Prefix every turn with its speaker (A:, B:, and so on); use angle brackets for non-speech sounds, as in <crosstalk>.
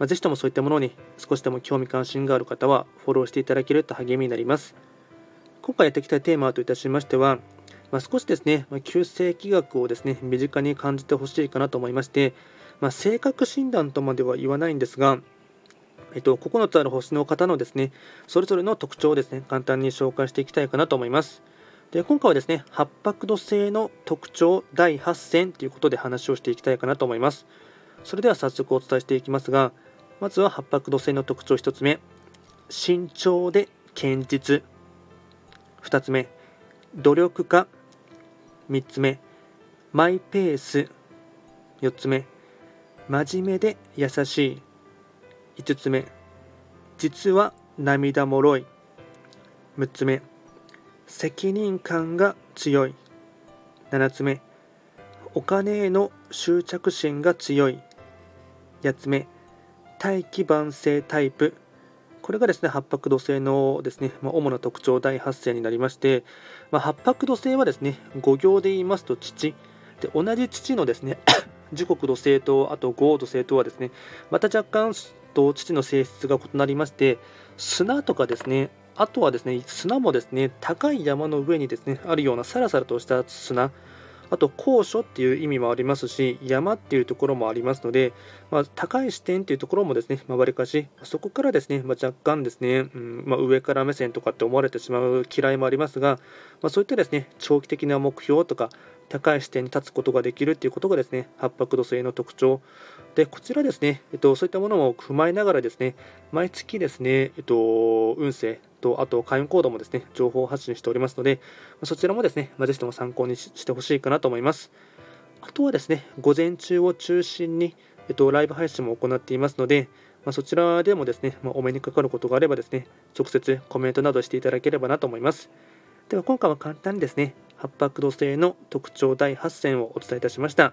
A: まあ、ぜひともそういったものに少しでも興味関心がある方はフォローしていただけると励みになります。今回やっていきたいテーマといたしましては、まあ、少しですね、まあ、旧世紀学をですね、身近に感じてほしいかなと思いまして、まあ、性格診断とまでは言わないんですが、えっと、9つある星の方のですね、それぞれの特徴をですね、簡単に紹介していきたいかなと思います。で今回はですね、八白土星の特徴第8選ということで話をしていきたいかなと思います。それでは早速お伝えしていきますが、まずは八白土星の特徴1つ目。慎重で堅実。2つ目。努力家。3つ目。マイペース。4つ目。真面目で優しい。5つ目。実は涙もろい。6つ目。責任感が強い。7つ目。お金への執着心が強い。8つ目。大気晩成タイプ。これがですね八白土星のですね、まあ、主な特徴第8世になりまして、まあ、八白土星はですね五行で言いますと父。で同じ父のですね <coughs> 時刻土星とあと豪土星とはですねまた若干と父の性質が異なりまして砂とかですねあとはですね砂もですね高い山の上にですねあるようなサラサラとした砂。あと高所っていう意味もありますし山っていうところもありますので、まあ、高い視点っていうところもですねわり、かしそこからですね、まあ、若干ですね、うんまあ、上から目線とかって思われてしまう嫌いもありますが、ま、そういったですね長期的な目標とか高い視点に立つことができるっていうことがですね八白土星の特徴。でこちらですね、えっと、そういったものも踏まえながらですね毎月ですね、えっと、運勢とあと会員コードもですね情報発信しておりますのでそちらもですね、まあ、ぜひとも参考にしてほしいかなと思いますあとはですね午前中を中心に、えっと、ライブ配信も行っていますのでまあ、そちらでもですね、まあ、お目にかかることがあればですね、直接コメントなどしていただければなと思います。では今回は簡単にですね、八白土星の特徴第8選をお伝えいたしました。